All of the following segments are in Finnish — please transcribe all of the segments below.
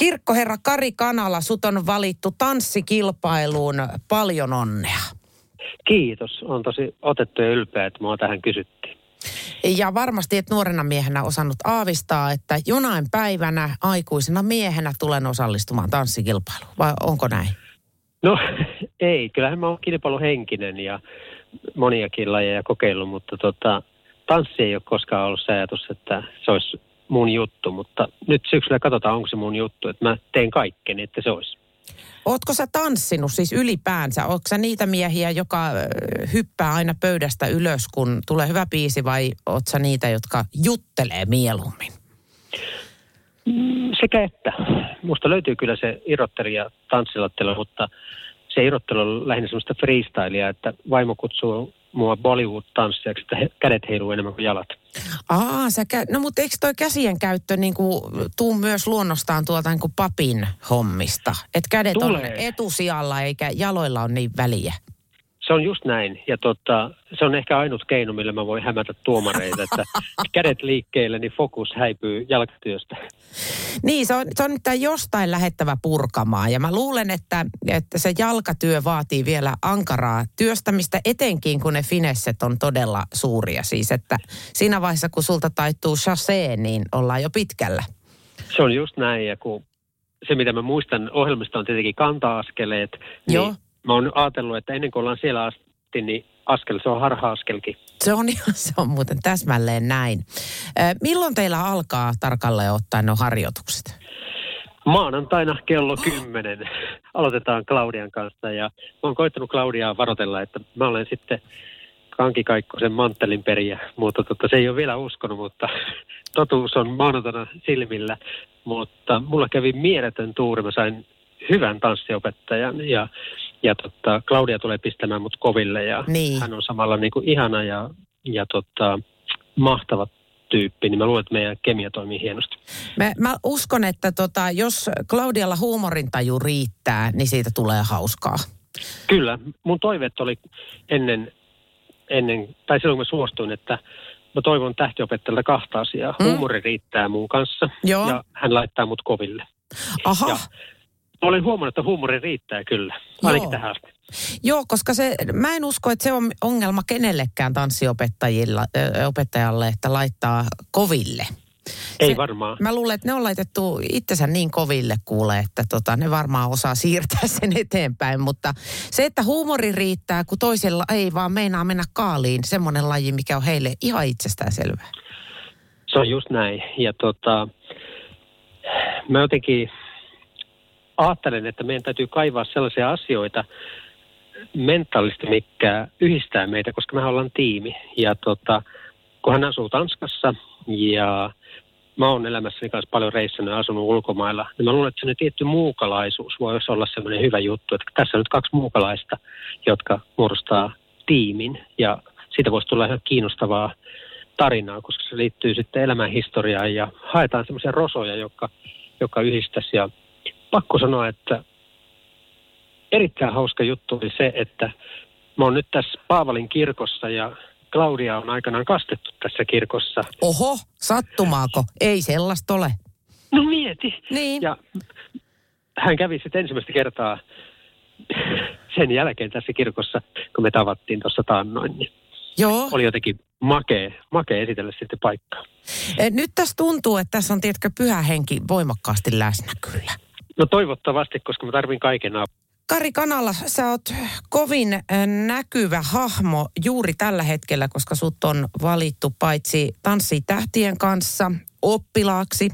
Kirkkoherra Kari Kanala, sut on valittu tanssikilpailuun. Paljon onnea. Kiitos. On tosi otettu ja ylpeä, että mua tähän kysyttiin. Ja varmasti et nuorena miehenä osannut aavistaa, että jonain päivänä aikuisena miehenä tulen osallistumaan tanssikilpailuun. Vai onko näin? No ei, kyllähän mä oon kilpailuhenkinen ja moniakin lajeja kokeillut, mutta tota, tanssi ei ole koskaan ollut se ajatus, että se olisi mun juttu, mutta nyt syksyllä katsotaan, onko se mun juttu, että mä teen kaikkeni, että se olisi. Ootko sä tanssinut siis ylipäänsä? Ootko sä niitä miehiä, joka hyppää aina pöydästä ylös, kun tulee hyvä biisi, vai oot sä niitä, jotka juttelee mieluummin? Mm, Sekä että. Musta löytyy kyllä se irrottelu ja tanssilattelu, mutta se irrottelu on lähinnä semmoista freestylia, että vaimo kutsuu mua Bollywood-tanssijaksi, että kädet heiluu enemmän kuin jalat. Aa, sä kä- no mutta eikö toi käsien käyttö niin kuin, tuu myös luonnostaan tuolta niin kuin papin hommista? Että kädet on Tulee. etusijalla eikä jaloilla on niin väliä. Se on just näin. Ja tota, se on ehkä ainut keino, millä mä voin hämätä tuomareita, että kädet liikkeelle, niin fokus häipyy jalkatyöstä. Niin, se on, se on nyt jostain lähettävä purkamaan. Ja mä luulen, että, että se jalkatyö vaatii vielä ankaraa työstämistä, etenkin kun ne finesset on todella suuria. Siis että siinä vaiheessa, kun sulta taittuu chassé, niin ollaan jo pitkällä. Se on just näin, ja kun se mitä mä muistan ohjelmista on tietenkin kanta-askeleet, niin Joo. Mä oon ajatellut, että ennen kuin ollaan siellä asti, niin askel, se on harha-askelkin. Se on, ihan- se on muuten täsmälleen näin. Milloin teillä alkaa tarkalleen ottaen nuo harjoitukset? Maanantaina kello 10 aloitetaan Claudian kanssa ja mä oon koittanut Claudiaa varotella, että mä olen sitten kankikaikkosen manttelin periä, mutta tota, se ei ole vielä uskonut, mutta totuus on maanantaina silmillä. Mutta mulla kävi mieletön tuuri, mä sain hyvän tanssiopettajan ja, ja tota, Claudia tulee pistämään mut koville ja Niin. hän on samalla niin kuin ihana ja, ja tota, mahtava tyyppi, niin mä luulen, että meidän kemia toimii hienosti. Mä, mä uskon, että tota, jos Claudialla huumorintaju riittää, niin siitä tulee hauskaa. Kyllä, mun toiveet oli ennen, ennen tai silloin kun mä suostuin, että mä toivon tähtiopettajalta kahta asiaa. Mm. Huumori riittää mun kanssa Joo. ja hän laittaa mut koville. Aha. Ja olen huomannut, että huumori riittää kyllä, ainakin Joo. tähän asti. Joo, koska se, mä en usko, että se on ongelma kenellekään tanssiopettajilla, ö, opettajalle, että laittaa koville. Ei Se- varmaan. Mä luulen, että ne on laitettu itsensä niin koville kuule, että tota, ne varmaan osaa siirtää sen eteenpäin. Mutta se, että huumori riittää, kun toisella ei vaan meinaa mennä kaaliin, semmoinen laji, mikä on heille ihan itsestään selvää. Se on just näin. Ja tota, mä jotenkin ajattelen, että meidän täytyy kaivaa sellaisia asioita mentaalisesti, mikä yhdistää meitä, koska me ollaan tiimi. Ja tota, kun hän asuu Tanskassa ja mä oon elämässäni kanssa paljon reissannut ja asunut ulkomailla, niin mä luulen, että sellainen tietty muukalaisuus voisi olla semmoinen hyvä juttu. Että tässä on nyt kaksi muukalaista, jotka muodostaa tiimin ja siitä voisi tulla ihan kiinnostavaa tarinaa, koska se liittyy sitten elämän historiaan ja haetaan semmoisia rosoja, jotka, jotka yhdistäisi. Ja pakko sanoa, että erittäin hauska juttu oli se, että mä oon nyt tässä Paavalin kirkossa ja Claudia on aikanaan kastettu tässä kirkossa. Oho, sattumaako? Ei sellaista ole. No mieti. Niin. Ja hän kävi sitten ensimmäistä kertaa sen jälkeen tässä kirkossa, kun me tavattiin tuossa taannoin. Niin Joo. oli jotenkin makea, makea esitellä sitten paikkaa. Eh, Nyt tässä tuntuu, että tässä on, tiedätkö, pyhä henki voimakkaasti läsnä kyllä. No toivottavasti, koska mä tarvin kaiken apua. Kari Kanala, sä oot kovin näkyvä hahmo juuri tällä hetkellä, koska sut on valittu paitsi Tanssii tähtien kanssa oppilaaksi,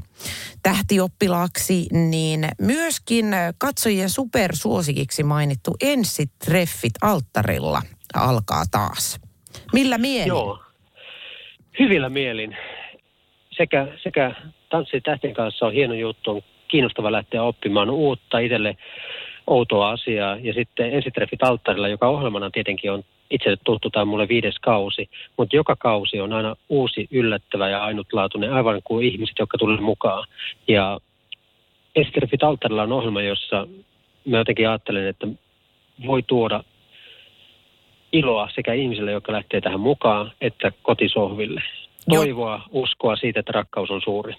tähtioppilaaksi, niin myöskin katsojien supersuosikiksi mainittu Ensitreffit alttarilla alkaa taas. Millä mielin? Joo. Hyvillä mielin. Sekä, sekä Tanssi tähtien kanssa on hieno juttu, kiinnostava lähteä oppimaan uutta itselle outoa asiaa. Ja sitten ensitreffit alttarilla, joka ohjelmana tietenkin on itselle tuttu, tämä on mulle viides kausi, mutta joka kausi on aina uusi, yllättävä ja ainutlaatuinen, aivan kuin ihmiset, jotka tulee mukaan. Ja ensitreffit alttarilla on ohjelma, jossa mä jotenkin ajattelen, että voi tuoda iloa sekä ihmisille, jotka lähtee tähän mukaan, että kotisohville. Toivoa, uskoa siitä, että rakkaus on suuri.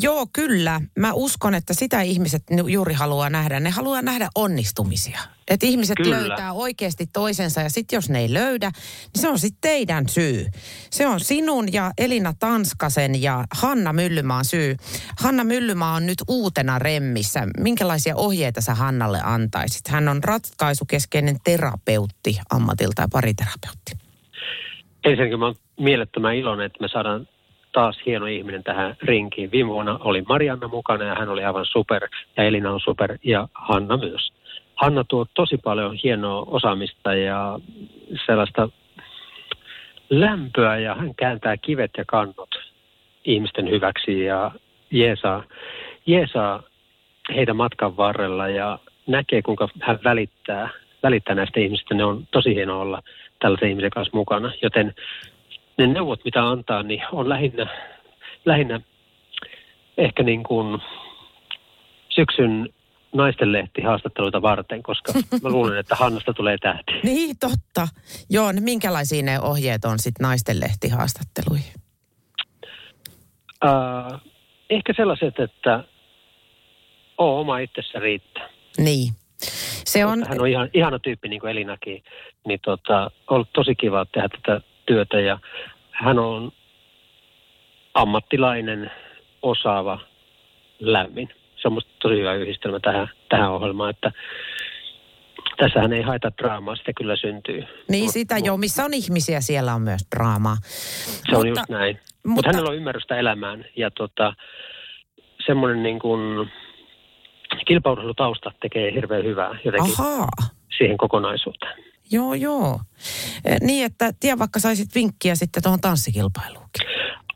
Joo, kyllä. Mä uskon, että sitä ihmiset juuri haluaa nähdä. Ne haluaa nähdä onnistumisia. Että ihmiset Kyllä. löytää oikeasti toisensa ja sitten jos ne ei löydä, niin se on sitten teidän syy. Se on sinun ja Elina Tanskasen ja Hanna Myllymaan syy. Hanna Myllymaa on nyt uutena remmissä. Minkälaisia ohjeita sä Hannalle antaisit? Hän on ratkaisukeskeinen terapeutti ammatilta ja pariterapeutti. Ensinnäkin mä oon mielettömän iloinen, että me saadaan taas hieno ihminen tähän rinkiin. Viime vuonna oli Marianna mukana ja hän oli aivan super ja Elina on super ja Hanna myös. Hanna tuo tosi paljon hienoa osaamista ja sellaista lämpöä ja hän kääntää kivet ja kannot ihmisten hyväksi ja jeesaa, jeesaa heidän matkan varrella ja näkee, kuinka hän välittää, välittää näistä ihmistä. Ne on tosi hienoa olla tällaisen ihmisen kanssa mukana, joten ne neuvot, mitä antaa, niin on lähinnä, lähinnä ehkä niin kuin syksyn naistenlehti haastatteluita varten, koska mä luulen, että Hannasta tulee tähti. Niin, totta. Joo, niin minkälaisia ne ohjeet on sitten naistenlehti haastatteluihin? Uh, ehkä sellaiset, että oo oma itsessä riittää. Niin. Se on... Hän on ihan, ihana tyyppi, niin kuin Elinakin. Niin tota, ollut tosi kiva tehdä tätä työtä ja hän on ammattilainen, osaava, lämmin. Se on tosi hyvä yhdistelmä tähän, tähän ohjelmaan, että tässähän ei haeta draamaa, sitä kyllä syntyy. Niin mut, sitä mut, joo, missä on ihmisiä, siellä on myös draamaa. Se mutta, on just näin. Mutta Mut hänellä on ymmärrystä elämään ja tota, semmoinen niin kuin kilpailutausta tekee hirveän hyvää jotenkin Ahaa. siihen kokonaisuuteen. Joo, joo. Eh, niin, että tiedä vaikka saisit vinkkiä sitten tuohon tanssikilpailuunkin.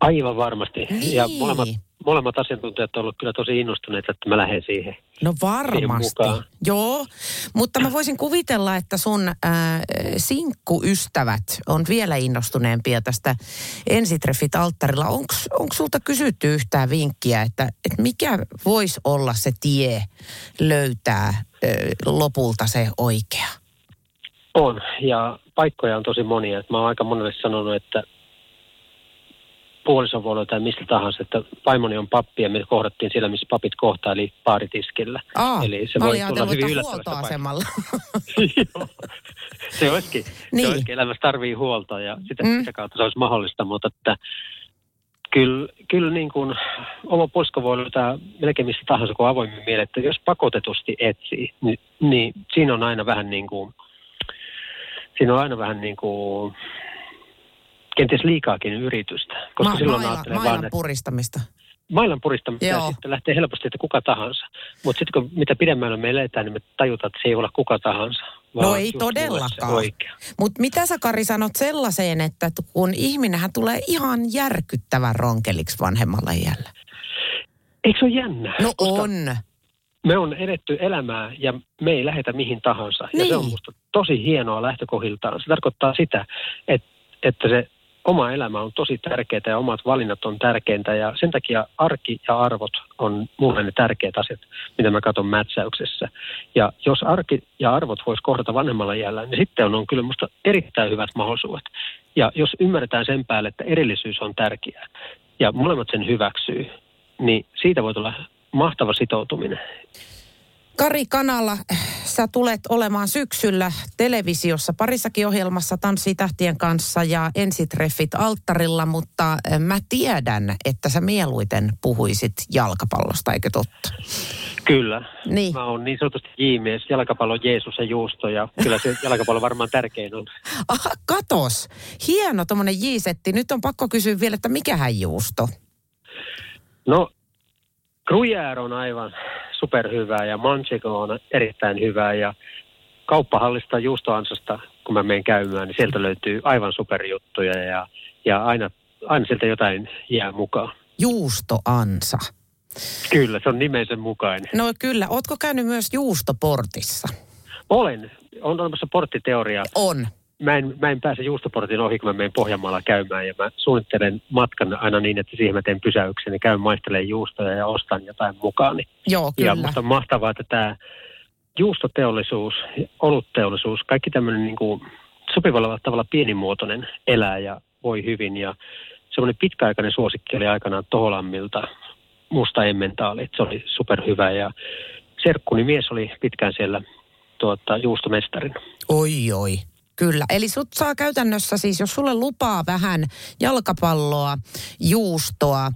Aivan varmasti. Niin. Ja molemmat, molemmat asiantuntijat ovat olleet kyllä tosi innostuneita, että mä lähden siihen. No varmasti. Joo, mutta mä voisin kuvitella, että sun äh, sinkkuystävät on vielä innostuneempia tästä ensitreffit alttarilla. Onko sulta kysytty yhtään vinkkiä, että, että mikä voisi olla se tie löytää äh, lopulta se oikea? On, ja paikkoja on tosi monia. Mä oon aika monelle sanonut, että puolison voi olla tai mistä tahansa, että vaimoni on pappi ja me kohdattiin siellä, missä papit kohtaa, eli baaritiskillä. Aa, eli se voi tulla hyvin huoltoasemalla. se olisikin, niin. se olisikin, elämässä tarvii huolta ja sitä, mm. sitä kautta se olisi mahdollista, mutta että kyllä, kyllä niin kuin oma puolisko voi löytää melkein mistä tahansa kuin avoimin mieleen, että jos pakotetusti etsii, niin, niin siinä on aina vähän niin kuin – siinä on aina vähän niin kuin kenties liikaakin yritystä. Koska Ma- silloin maila, mailan vaan, puristamista. Mailan puristamista ja sitten lähtee helposti, että kuka tahansa. Mutta sitten kun mitä pidemmällä me eletään, niin me tajutaan, että se ei ole kuka tahansa. No ei todellakaan. Mutta mitä sä Kari sanot sellaiseen, että kun ihminenhän tulee ihan järkyttävän ronkeliksi vanhemmalla iällä? Eikö se ole jännä? No on me on edetty elämää ja me ei lähetä mihin tahansa. Niin. Ja se on musta niin. Tosi hienoa lähtökohdiltaan. Se tarkoittaa sitä, että, että se oma elämä on tosi tärkeää ja omat valinnat on tärkeintä. Ja sen takia arki ja arvot on mulle ne tärkeät asiat, mitä mä katson mätsäyksessä. Ja jos arki ja arvot vois kohdata vanhemmalla iällä, niin sitten on, on kyllä musta erittäin hyvät mahdollisuudet. Ja jos ymmärretään sen päälle, että erillisyys on tärkeää ja molemmat sen hyväksyy, niin siitä voi tulla mahtava sitoutuminen. Kari Kanala, sä tulet olemaan syksyllä televisiossa parissakin ohjelmassa Tanssii tähtien kanssa ja ensitreffit alttarilla, mutta eh, mä tiedän, että sä mieluiten puhuisit jalkapallosta, eikö totta? Kyllä. Niin. Mä oon niin sanotusti jiimies, jalkapallo Jeesus ja juusto ja kyllä se jalkapallo varmaan tärkein on. Aha, katos. Hieno tuommoinen jiisetti. Nyt on pakko kysyä vielä, että mikähän juusto? No Gruyère on aivan superhyvää ja Manchego on erittäin hyvää ja kauppahallista juustoansasta, kun mä menen käymään, niin sieltä löytyy aivan superjuttuja ja, ja aina, aina sieltä jotain jää mukaan. Juustoansa. Kyllä, se on nimensä mukainen. No kyllä. Ootko käynyt myös juustoportissa? Olen. On olemassa porttiteoria. On mä en, mä en pääse juustoportin ohi, kun mä menen Pohjanmaalla käymään ja mä suunnittelen matkan aina niin, että siihen mä teen pysäyksen ja käyn maistelemaan juustoja ja ostan jotain mukaan. Joo, kyllä. Ja musta on mahtavaa, että tämä juustoteollisuus, olutteollisuus, kaikki tämmöinen niin kuin sopivalla tavalla pienimuotoinen elää ja voi hyvin ja semmoinen pitkäaikainen suosikki oli aikanaan Toholammilta musta emmentaali. Se oli superhyvä ja serkkuni mies oli pitkään siellä tuota, juustomestarina. Oi, oi. Kyllä, eli sut saa käytännössä siis, jos sulle lupaa vähän jalkapalloa, juustoa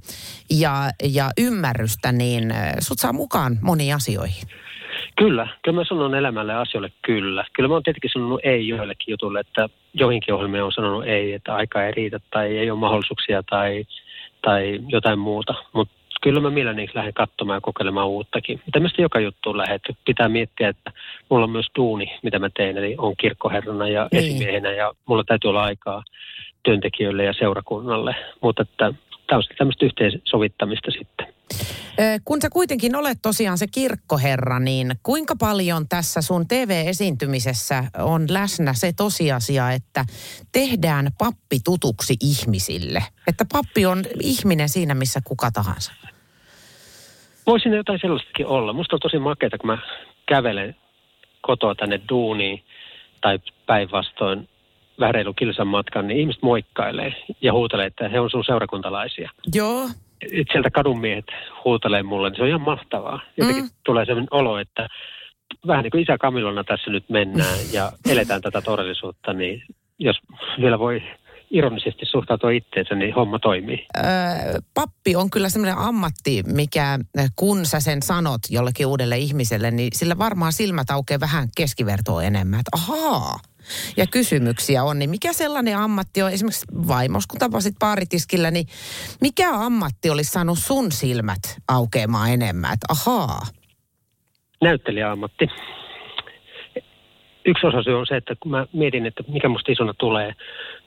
ja, ja ymmärrystä, niin sut saa mukaan moniin asioihin. Kyllä, kyllä mä sanon elämälle asioille kyllä. Kyllä mä oon tietenkin sanonut ei joillekin jutulle, että joihinkin ohjelmiin on sanonut ei, että aika ei riitä tai ei ole mahdollisuuksia tai, tai jotain muuta. Mutta kyllä mä mielelläni lähden katsomaan ja kokeilemaan uuttakin. Tämmöistä joka juttu lähdet. Pitää miettiä, että mulla on myös duuni, mitä mä teen, eli on kirkkoherrana ja niin. esimiehenä ja mulla täytyy olla aikaa työntekijöille ja seurakunnalle. Mutta että tämä on tämmöistä yhteensovittamista sitten. Kun sä kuitenkin olet tosiaan se kirkkoherra, niin kuinka paljon tässä sun TV-esiintymisessä on läsnä se tosiasia, että tehdään pappi tutuksi ihmisille? Että pappi on ihminen siinä, missä kuka tahansa. Voisin jotain sellaistakin olla. Musta on tosi makeata, kun mä kävelen kotoa tänne duuniin tai päinvastoin vähän reilu kilsan matkan, niin ihmiset moikkailee ja huutelee, että he on sun seurakuntalaisia. Joo. Sieltä kadunmiehet huutelee mulle, niin se on ihan mahtavaa. Jotenkin mm. tulee sellainen olo, että vähän niin kuin isä Kamilona tässä nyt mennään ja eletään tätä todellisuutta, niin jos vielä voi ironisesti suhtautua itseensä, niin homma toimii. Öö, pappi on kyllä semmoinen ammatti, mikä kun sä sen sanot jollekin uudelle ihmiselle, niin sillä varmaan silmät aukeaa vähän keskivertoa enemmän. Että ahaa, ja kysymyksiä on, niin mikä sellainen ammatti on, esimerkiksi vaimos, kun tapasit paaritiskillä, niin mikä ammatti olisi saanut sun silmät aukeamaan enemmän, että ahaa? Näyttelijäammatti. Yksi osa syy on se, että kun mä mietin, että mikä musta isona tulee,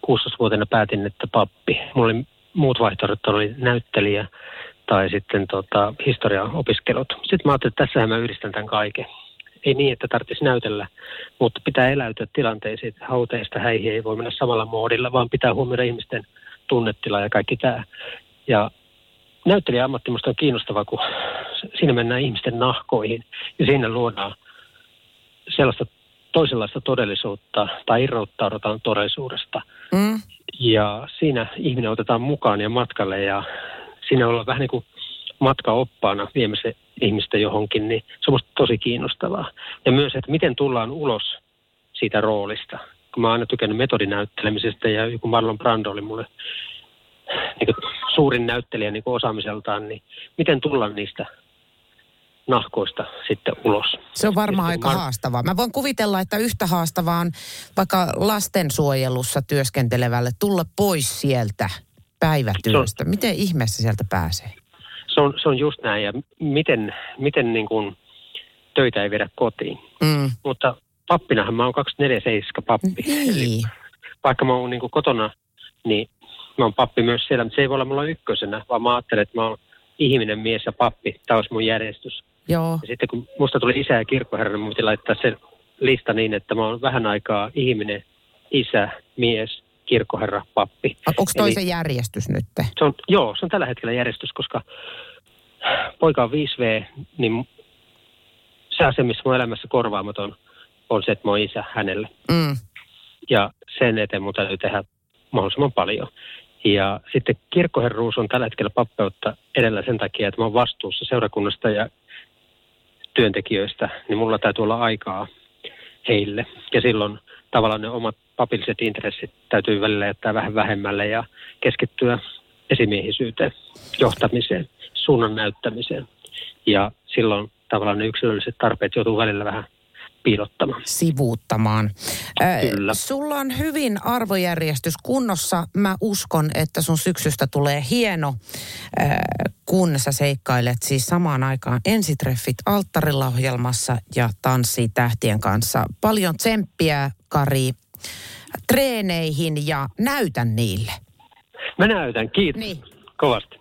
16-vuotiaana päätin, että pappi. Mulla oli muut vaihtoehdot, oli näyttelijä tai sitten tota, historiaopiskelut. Sitten mä ajattelin, että tässähän mä yhdistän tämän kaiken ei niin, että tarvitsisi näytellä, mutta pitää eläytyä tilanteisiin. Hauteista häihin ei voi mennä samalla moodilla, vaan pitää huomioida ihmisten tunnetila ja kaikki tämä. Ja näyttelijä ammatti minusta on kiinnostava, kun siinä mennään ihmisten nahkoihin ja siinä luodaan sellaista toisenlaista todellisuutta tai irrottaudutaan todellisuudesta. Mm. Ja siinä ihminen otetaan mukaan ja matkalle ja siinä ollaan vähän niin kuin matkaoppaana viemässä ihmistä johonkin, niin se on tosi kiinnostavaa. Ja myös, että miten tullaan ulos siitä roolista. Kun mä oon aina tykännyt metodinäyttelemisestä ja joku Marlon Brando oli mulle niin suurin näyttelijä niin osaamiseltaan, niin miten tulla niistä nahkoista sitten ulos. Se on varmaan aika var... haastavaa. Mä voin kuvitella, että yhtä haastavaa on vaikka lastensuojelussa työskentelevälle tulla pois sieltä päivätyöstä. On... Miten ihmeessä sieltä pääsee? se on, se on just näin. Ja miten, miten niin kuin töitä ei vedä kotiin. Mm. Mutta pappinahan mä oon 24-7 pappi. Niin. Eli vaikka mä oon niin kuin kotona, niin mä oon pappi myös siellä. Mutta se ei voi olla mulla ykkösenä, vaan mä ajattelen, että mä oon ihminen, mies ja pappi. Tämä olisi mun järjestys. Joo. Ja sitten kun musta tuli isä ja kirkkoherra, niin piti laittaa se lista niin, että mä oon vähän aikaa ihminen, isä, mies, kirkkoherra, pappi. Onko toi Eli, se järjestys nyt? Se on, joo, se on tällä hetkellä järjestys, koska poika on 5V, niin se asia, missä mun elämässä korvaamaton on se, että mä oon isä hänelle. Mm. Ja sen eteen mun täytyy tehdä mahdollisimman paljon. Ja sitten kirkkoherruus on tällä hetkellä pappeutta edellä sen takia, että mä oon vastuussa seurakunnasta ja työntekijöistä, niin mulla täytyy olla aikaa heille. Ja silloin tavallaan ne omat papilliset intressit täytyy välillä jättää vähän vähemmälle ja keskittyä esimiehisyyteen, johtamiseen, suunnan näyttämiseen. Ja silloin tavallaan ne yksilölliset tarpeet joutuu välillä vähän piilottamaan. Sivuuttamaan. Kyllä. Äh, sulla on hyvin arvojärjestys kunnossa. Mä uskon, että sun syksystä tulee hieno, äh, kun sä seikkailet siis samaan aikaan ensitreffit alttarilla ohjelmassa ja tanssii tähtien kanssa. Paljon tsemppiä, Kari, treeneihin ja näytän niille. Mä näytän, kiitos. Niin. Kovasti.